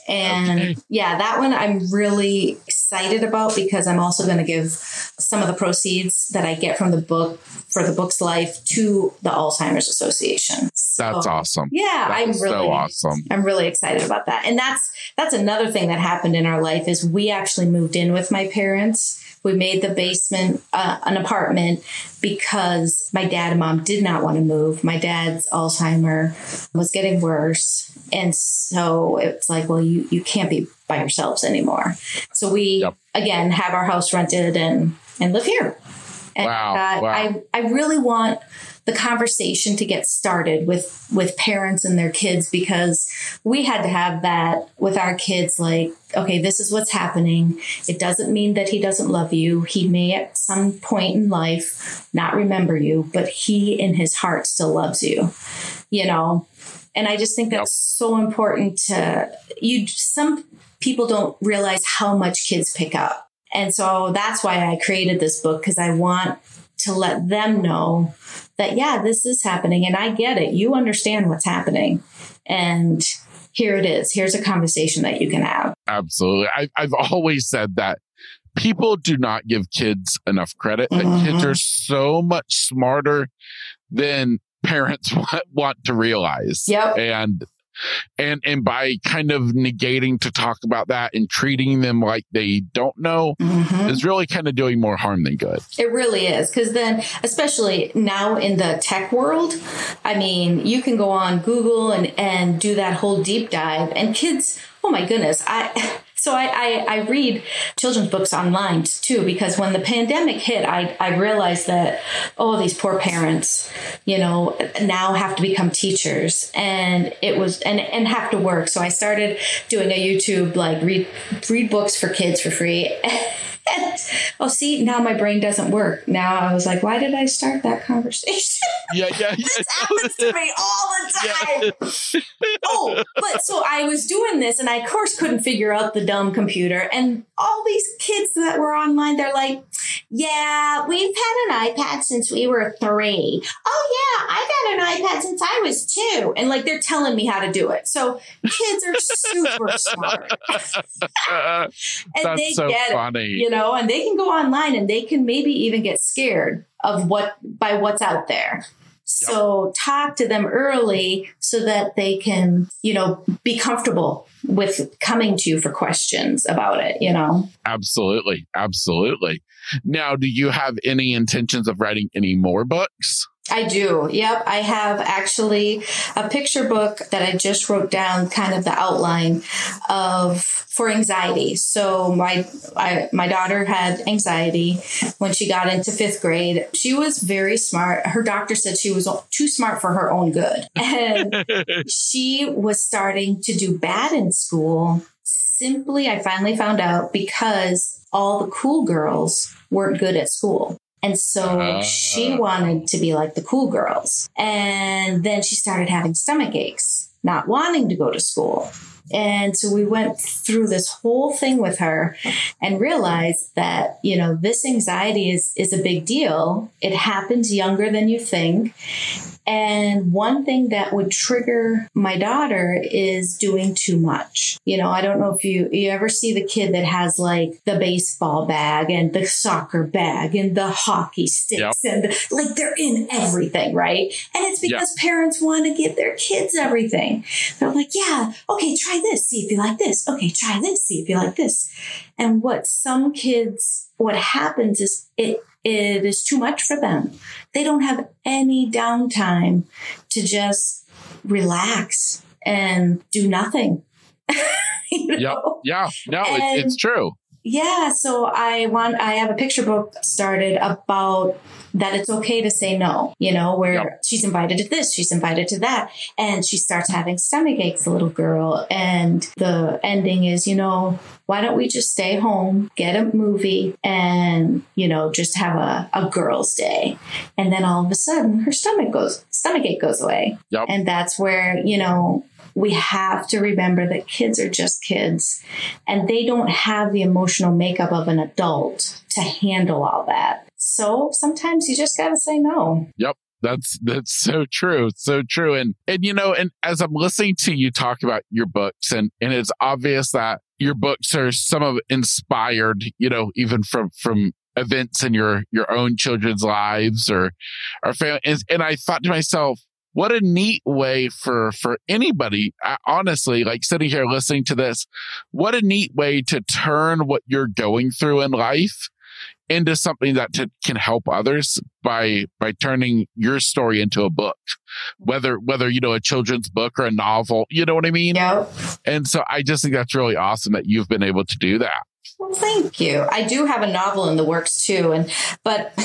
Speaker 2: And
Speaker 1: Okay.
Speaker 2: yeah, that one I'm really excited about because I'm also going to give some of the proceeds that I get from the book for the book's life to the Alzheimer's Association.
Speaker 1: So, that's awesome.
Speaker 2: Yeah,
Speaker 1: that
Speaker 2: I'm really
Speaker 1: so awesome.
Speaker 2: I'm really excited about that. And that's that's another thing that happened in our life is we actually moved in with my parents. We made the basement uh, an apartment because my dad and mom did not want to move. My dad's Alzheimer was getting worse, and so it's like, well, you you can't be by yourselves anymore. So we yep. again have our house rented and and live here. And
Speaker 1: wow, uh, wow.
Speaker 2: I I really want the conversation to get started with with parents and their kids because we had to have that with our kids like okay this is what's happening. It doesn't mean that he doesn't love you. He may at some point in life not remember you but he in his heart still loves you you know? And i just think that's so important to you some people don't realize how much kids pick up. And so that's why i created this book because i want to let them know that, yeah, this is happening and I get it. You understand what's happening. And here it is. Here's a conversation that you can have.
Speaker 1: Absolutely. I, have always said that people do not give kids enough credit, mm-hmm. that kids are so much smarter than parents want, (laughs) want to realize.
Speaker 2: Yep.
Speaker 1: And and and by kind of negating to talk about that and treating them like they don't know mm-hmm. is really kind of doing more harm than good
Speaker 2: it really is because then especially now in the tech world i mean you can go on google and and do that whole deep dive and kids oh my goodness i so I, I, I, read children's books online too because when the pandemic hit, I, I realized that oh these poor parents, you know, now have to become teachers and it was and and have to work. So I started doing a YouTube like read read books for kids for free. (laughs) (laughs) oh, see, now my brain doesn't work. Now I was like, why did I start that conversation? (laughs)
Speaker 1: Yeah, yeah, (laughs) yeah.
Speaker 2: this happens to me all the time. Yeah. oh, but so I was doing this and I, of course, couldn't figure out the dumb computer. And all these kids that were online, they're like, yeah, we've had an iPad since we were three. Oh, yeah, I've had an iPad since I was two. And like they're telling me how to do it. So kids are super smart. and
Speaker 1: That's
Speaker 2: they
Speaker 1: so
Speaker 2: get
Speaker 1: funny.
Speaker 2: It, you know, and they can go online and they can maybe even get scared of what by what's out there. So yep. talk to them early so that they can, you know, be comfortable with coming to you for questions about it, you know?
Speaker 1: Absolutely. Absolutely. Now, do you have any intentions of writing any more books?
Speaker 2: I do. Yep. I have actually a picture book that I just wrote down kind of the outline of for anxiety. So my I, my daughter had anxiety when she got into 5th grade. She was very smart. Her doctor said she was too smart for her own good. (laughs) And she was starting to do bad in school simply I finally found out because all the cool girls weren't good at school. And so uh, she wanted to be like the cool girls. And then she started having stomach aches, not wanting to go to school. And so we went through this whole thing with her and realized that, you know, this anxiety is, is a big deal. It happens younger than you think. And one thing that would trigger my daughter is doing too much. You know, I don't know if you you ever see the kid that has like the baseball bag and the soccer bag and the hockey sticks yep. and the, like they're in everything, right? And it's because yep. parents want to give their kids everything. They're like, yeah, okay, try this, see if you like this. Okay, try this, see if you like this. And what some kids what happens is it it is too much for them. They don't have any downtime to just relax and do nothing. (laughs)
Speaker 1: you know? Yeah. No, it, it's true.
Speaker 2: Yeah. So I want, I have a picture book started about that it's okay to say no, you know, where yep. she's invited to this, she's invited to that. And she starts having stomach aches, the little girl. And the ending is, you know, why don't we just stay home, get a movie, and, you know, just have a, a girl's day? And then all of a sudden her stomach goes, stomach ache goes away.
Speaker 1: Yep.
Speaker 2: And that's where, you know, we have to remember that kids are just kids and they don't have the emotional makeup of an adult to handle all that. So sometimes you just got to say no.
Speaker 1: Yep. That's that's so true. So true. And and you know, and as I'm listening to you talk about your books and and it's obvious that your books are some of inspired, you know, even from from events in your your own children's lives or or family. And, and I thought to myself, what a neat way for for anybody honestly like sitting here listening to this what a neat way to turn what you're going through in life into something that to, can help others by by turning your story into a book. Whether whether you know a children's book or a novel you know what i mean?
Speaker 2: Yeah
Speaker 1: and so i just think that's really awesome that you've been able to do that.
Speaker 2: Well, thank you. I do have a novel in the works too, and but (laughs)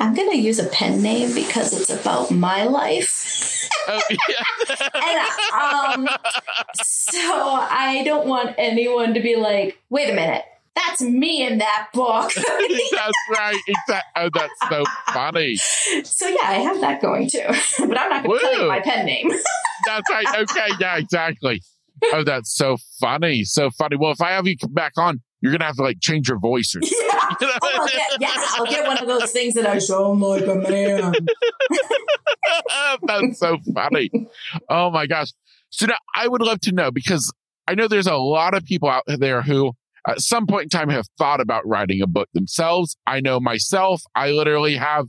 Speaker 2: I'm going to use a pen name because it's about my life. oh, yeah. (laughs) and, um, so I don't want anyone to be like, "Wait a minute, that's me in that book." (laughs)
Speaker 1: that's right. Exactly. Oh, that's so funny.
Speaker 2: So yeah, I have that going too, (laughs) but I'm not going to tell you my pen name.
Speaker 1: that's right. Okay. Yeah. Exactly. Oh, that's so funny. So funny. Well, if I have you come back on, you're gonna have to like change your voice or (laughs)
Speaker 2: yeah. Oh, I'll get, yeah, I'll get one of those things that I sound like a man. (laughs)
Speaker 1: That's so funny. Oh my gosh. So now I would love to know because I know there's a lot of people out there who at some point in time have thought about writing a book themselves. I know myself, I literally have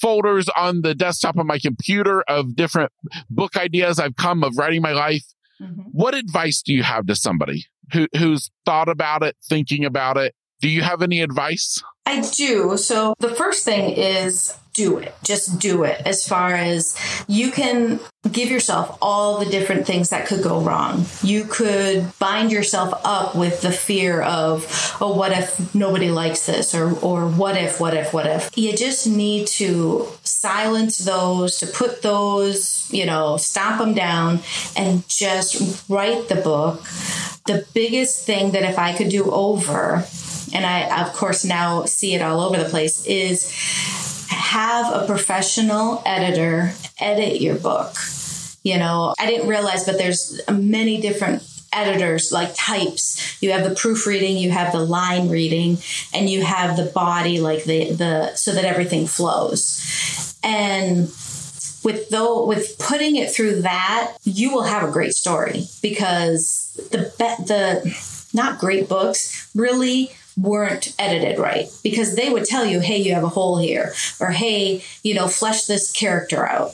Speaker 1: folders on the desktop of my computer of different book ideas I've come of writing my life. Mm-hmm. What advice do you have to somebody who, who's thought about it, thinking about it? Do you have any advice?
Speaker 2: I do. So the first thing is do it. Just do it. As far as you can give yourself all the different things that could go wrong. You could bind yourself up with the fear of, oh, what if nobody likes this? Or, or what if, what if, what if? You just need to silence those, to put those, you know, stomp them down and just write the book. The biggest thing that if I could do over, and I, of course, now see it all over the place, is have a professional editor edit your book. You know, I didn't realize, but there's many different editors like types you have the proofreading you have the line reading and you have the body like the the so that everything flows and with though with putting it through that you will have a great story because the the not great books really weren't edited right because they would tell you, hey, you have a hole here, or hey, you know, flesh this character out.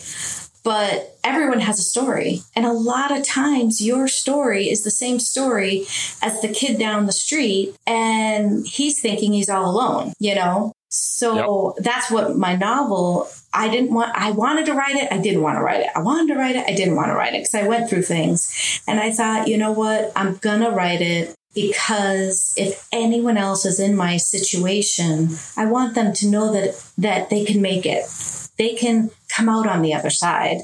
Speaker 2: But everyone has a story. And a lot of times, your story is the same story as the kid down the street, and he's thinking he's all alone, you know? So yep. that's what my novel, I didn't want, I wanted to write it. I didn't want to write it. I wanted to write it. I didn't want to write it because I went through things. And I thought, you know what? I'm going to write it because if anyone else is in my situation, I want them to know that that they can make it. They can come out on the other side.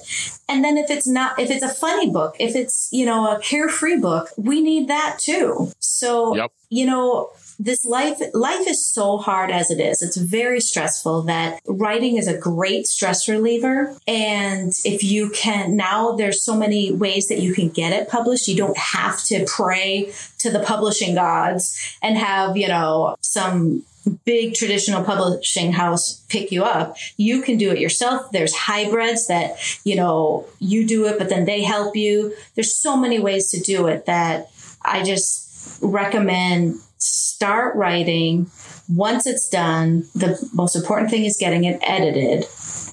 Speaker 2: And then if it's not if it's a funny book, if it's, you know, a carefree book, we need that too. So, yep. you know, this life life is so hard as it is. It's very stressful that writing is a great stress reliever. And if you can now there's so many ways that you can get it published. You don't have to pray to the publishing gods and have you know some big traditional publishing house pick you up. You can do it yourself. There's hybrids that you know you do it but then they help you. There's so many ways to do it that i just recommend start writing. Once it's done, the most important thing is getting it edited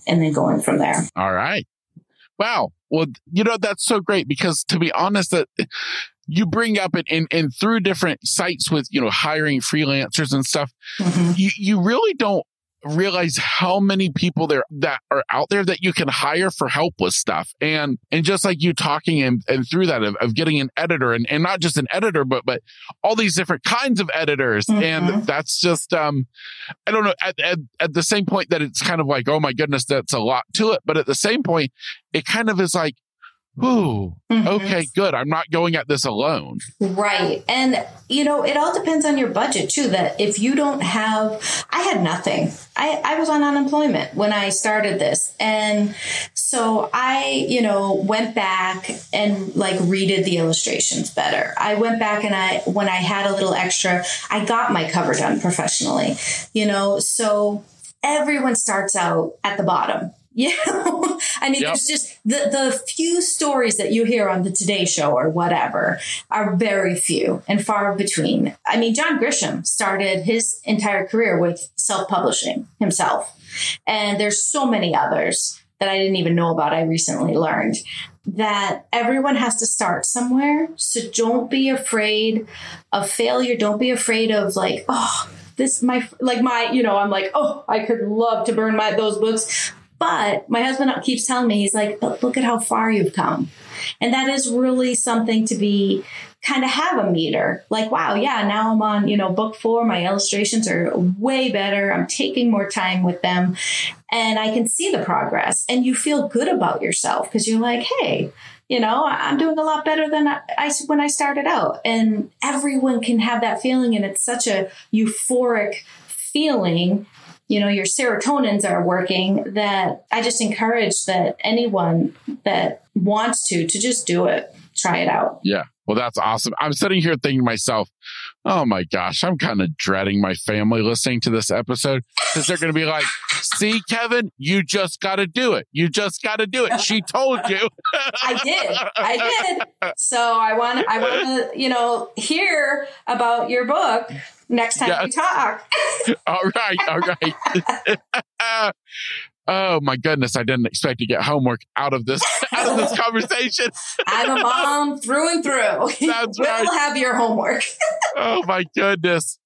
Speaker 2: and then going from there.
Speaker 1: All right. Wow. Well, you know, that's so great because to be honest, that you bring up and, and, and through different sites with, you know, hiring freelancers and stuff, mm-hmm. you, you really don't realize how many people there that are out there that you can hire for help with stuff. And, and just like you talking and, and through that of, of getting an editor and, and not just an editor, but, but all these different kinds of editors. Mm-hmm. And that's just, um, I don't know, at, at, at the same point that it's kind of like, oh my goodness, that's a lot to it. But at the same point, it kind of is like, Ooh, mm-hmm. okay, good. I'm not going at this alone.
Speaker 2: Right. And, you know, it all depends on your budget too. That if you don't have, I had nothing. I, I was on unemployment when I started this. And so I, you know, went back and like redid the illustrations better. I went back and I, when I had a little extra, I got my cover done professionally, you know, so everyone starts out at the bottom Yeah. (laughs) I mean,
Speaker 1: Yep.
Speaker 2: there's just the, the few stories that you hear on the Today Show or whatever are very few and far between. I mean, John Grisham started his entire career with self publishing himself. And there's so many others that I didn't even know about. I recently learned that everyone has to start somewhere. So don't be afraid of failure. Don't be afraid of like, oh, this my like my you know I'm like oh I could love to burn my those books but my husband keeps telling me he's like but look at how far you've come. And that is really something to be kind of have a meter. Like wow yeah now i'm on you know book four. My illustrations are way better. I'm taking more time with them. And i can see the progress. And you feel good about yourself because you're like hey you know i'm doing a lot better than I, I when i started out. And everyone can have that feeling. And it's such a euphoric feeling you know your serotonins are working that i just encourage that anyone that wants to to just do it try it out
Speaker 1: Yeah. Well, that's awesome. I'm sitting here thinking to myself, oh my gosh, I'm kind of dreading my family listening to this episode because they're going to be like, see, Kevin, you just got to do it. You just got to do it. She told you. (laughs)
Speaker 2: I did. I did. So I want I want to, you know, hear about your book next time we talk. (laughs)
Speaker 1: all right. All right. (laughs) oh my goodness. I didn't expect to get homework out of this, (laughs) out of this conversation.
Speaker 2: I'm a mom through and through.
Speaker 1: That's
Speaker 2: we'll
Speaker 1: right.
Speaker 2: have your homework.
Speaker 1: oh my goodness.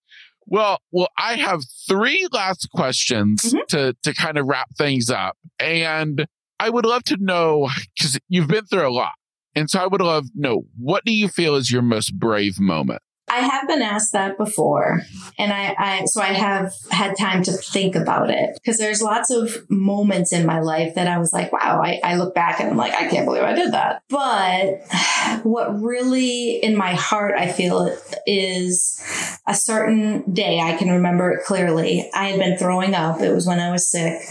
Speaker 1: Well, well, I have three last questions
Speaker 2: Mhm.
Speaker 1: to to kind of wrap things up, and I would love to know because you've been through a lot, and so I would love to know what do you feel is your most brave moment?
Speaker 2: I have been asked that before, and I, I so I have had time to think about it because there's lots of moments in my life that I was like, wow, I, I look back and I'm like, I can't believe I did that. But what really in my heart I feel is a certain day I can remember it clearly. I had been throwing up. It was when I was sick,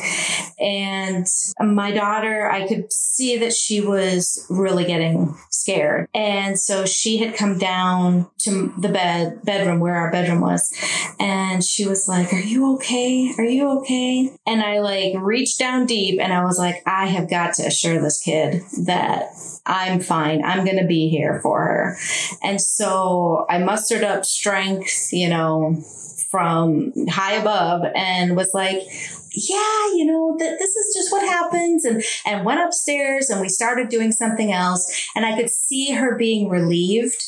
Speaker 2: and my daughter, I could see that she was really getting scared, and so she had come down to the bed bedroom where our bedroom was and she was like are you okay? Are you okay? And i like reached down deep and i was like i have got to assure this kid that i'm fine. I'm going to be here for her. And so i mustered up strength you know from high above and was like yeah you know that this is just what happens. And and went upstairs and we started doing something else. And i could see her being relieved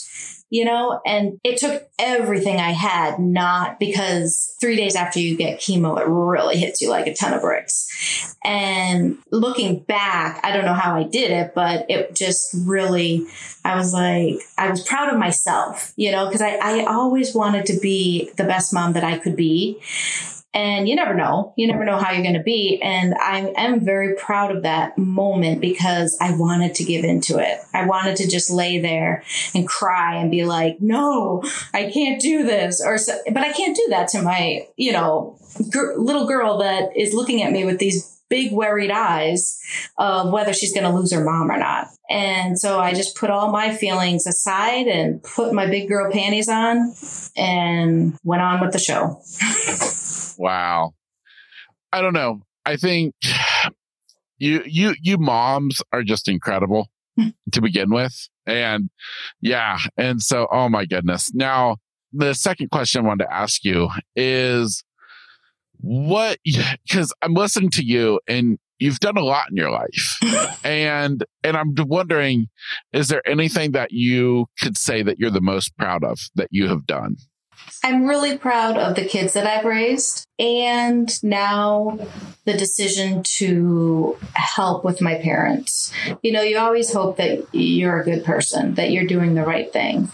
Speaker 2: you know, and it took everything I had, not because three days after you get chemo, it really hits you like a ton of bricks. And looking back, I don't know how I did it, but it just really, I was like, I was proud of myself, you know, because I, I always wanted to be the best mom that I could be. And you never know. You never know how you're going to be. And I am very proud of that moment because I wanted to give into it. I wanted to just lay there and cry and be like, no, I can't do this. Or, so, but I can't do that to my, you know, gr- little girl that is looking at me with these big worried eyes of whether she's going to lose her mom or not. And so I just put all my feelings aside and put my big girl panties on and went on with the show. (laughs)
Speaker 1: Wow. I don't know. I think (sighs) you you you moms are just incredible hmm. to begin with. And yeah, and so oh my goodness. Now, the second question I wanted to ask you is what cuz I'm listening to you and you've done a lot in your life. (laughs) and and I'm wondering is there anything that you could say that you're the most proud of that you have done?
Speaker 2: I'm really proud of the kids that I've raised and now the decision to help with my parents. You know, you always hope that you're a good person, that you're doing the right thing.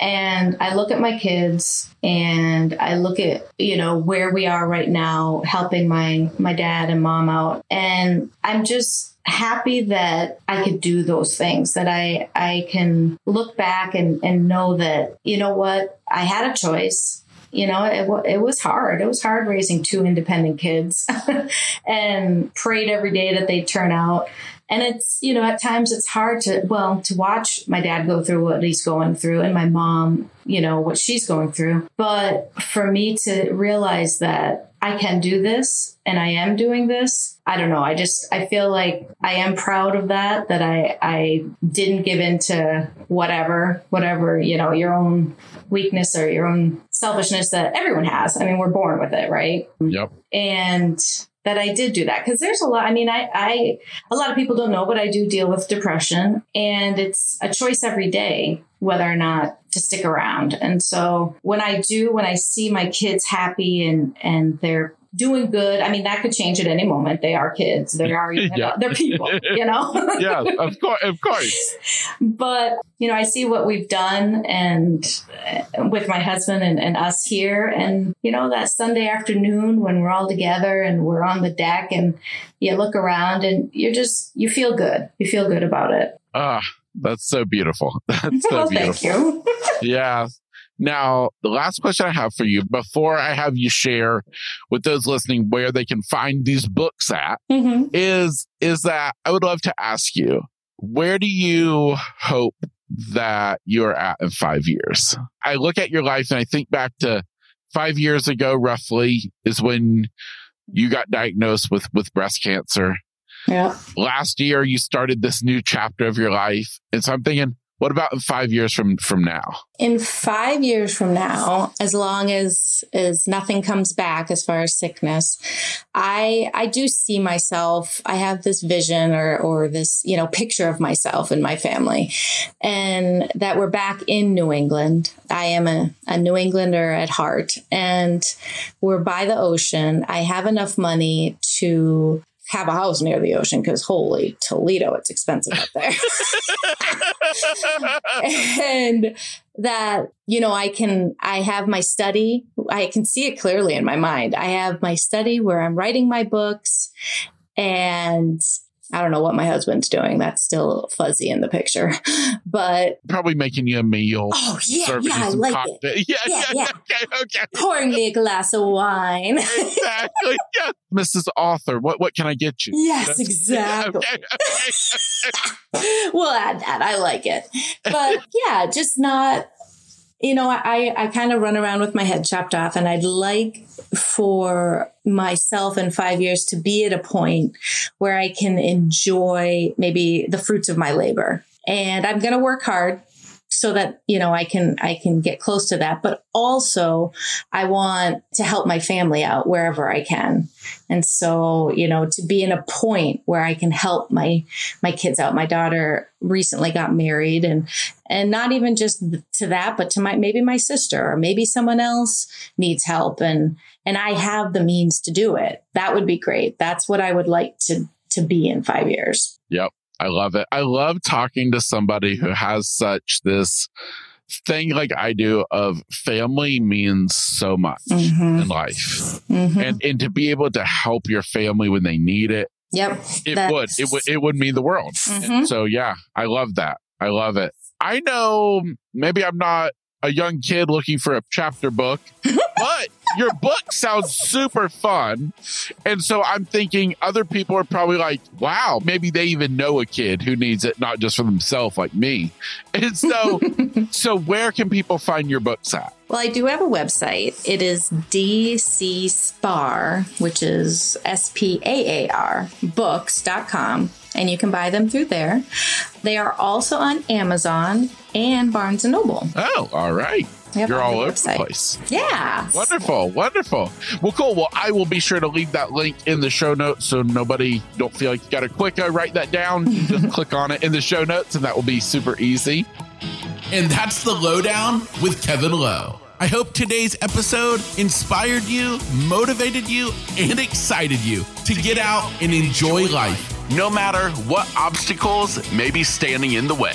Speaker 2: And I look at my kids and I look at, you know, where we are right now, helping my my dad and mom out. And I'm just happy that I could do those things, that I I can look back and, and know that, you know what, I had a choice. You know, it, it was hard. It was hard raising two independent kids (laughs) and prayed every day that they'd turn out. And it's, you know, at times it's hard to, well, to watch my dad go through what he's going through and my mom, you know, what she's going through. But for me to realize that I can do this and I am doing this. I don't know. I just I feel like I am proud of that that I I didn't give in to whatever whatever, you know, your own weakness or your own selfishness that everyone has. I mean, we're born with it, right?
Speaker 1: Yep.
Speaker 2: And that I did do that because there's a lot. I mean, I, I, a lot of people don't know, but I do deal with depression and it's a choice every day whether or not to stick around. And so when I do, when I see my kids happy and, and they're doing good. I mean, that could change at any moment. They are kids. They are (laughs) yeah. they're people, you know? (laughs)
Speaker 1: yeah, of course, of course.
Speaker 2: But, you know, I see what we've done and uh, with my husband and, and us here. And, you know, that Sunday afternoon when we're all together and we're on the deck and you look around and you're just, you feel good. You feel good about it.
Speaker 1: Ah, that's so beautiful. (laughs) That's so
Speaker 2: well,
Speaker 1: beautiful.
Speaker 2: Thank you.
Speaker 1: yeah. Now, the last question I have for you before I have you share with those listening where they can find these books at mm-hmm. is is that I would love to ask you, where do you hope that you're at in 5 years? I look at your life and I think back to 5 years ago roughly is when you got diagnosed with with breast cancer.
Speaker 2: Yeah.
Speaker 1: Last year you started this new chapter of your life. And so I'm thinking, what about five years from from now?
Speaker 2: In five years from now, as long as as nothing comes back as far as sickness, I I do see myself. I have this vision or or this you know picture of myself and my family, and that we're back in New England. I am a, a New Englander at heart, and we're by the ocean. I have enough money to have a house near the ocean because holy Toledo, it's expensive up there. (laughs) and that, you know, I can, I have my study. I can see it clearly in my mind. I have my study where I'm writing my books and I don't know what my husband's doing. That's still fuzzy in the picture, (laughs) but
Speaker 1: probably making you a meal.
Speaker 2: Oh yeah, yeah, I like cocktail. it. (laughs) Yeah, yeah, yeah. (laughs) Okay, okay. Pouring me a glass of wine.
Speaker 1: exactly. Yeah, Mrs. Author, what what can I get you?
Speaker 2: Yes, That's, exactly. Okay, we'll add that. I like it, but yeah, just not you know, I, I kind of run around with my head chopped off and I'd like for myself in five years to be at a point where I can enjoy maybe the fruits of my labor. And I'm going to work hard so that you know i can i can get close to that. But also i want to help my family out wherever i can. And so you know to be in a point where i can help my my kids out. My daughter recently got married and and not even just to that but to my maybe my sister or maybe someone else needs help and and i have the means to do it. That would be great. That's what i would like to to be in 5 years.
Speaker 1: Yep I love it. I love talking to somebody who has such this thing like I do of family means so much mm-hmm. in life. Mm-hmm. And and to be able to help your family when they need it.
Speaker 2: Yep.
Speaker 1: It That's... would. It would it would mean the world. Mm-hmm. So yeah, I love that. I love it. I know maybe I'm not a young kid looking for a chapter book, (laughs) but your book sounds super fun. And so I'm thinking other people are probably like, wow, maybe they even know a kid who needs it, not just for themselves like me. And so, (laughs) so where can people find your books at?
Speaker 2: Well, I do have a website. It is DC Spaar, which is S P A A R books.com and you can buy them through there. They are also on Amazon and Barnes and Noble.
Speaker 1: Oh, all right. Yep, You're all over the place.
Speaker 2: Yeah.
Speaker 1: Wonderful. Wonderful. Well, cool. Well, I will be sure to leave that link in the show notes so nobody don't feel like you got to quick uh, write that down. Just (laughs) click on it in the show notes and that will be super easy. And that's the Lowe Down with Kevin Lowe. I hope today's episode inspired you, motivated you, and excited you to get out and enjoy life, no matter what obstacles may be standing in the way.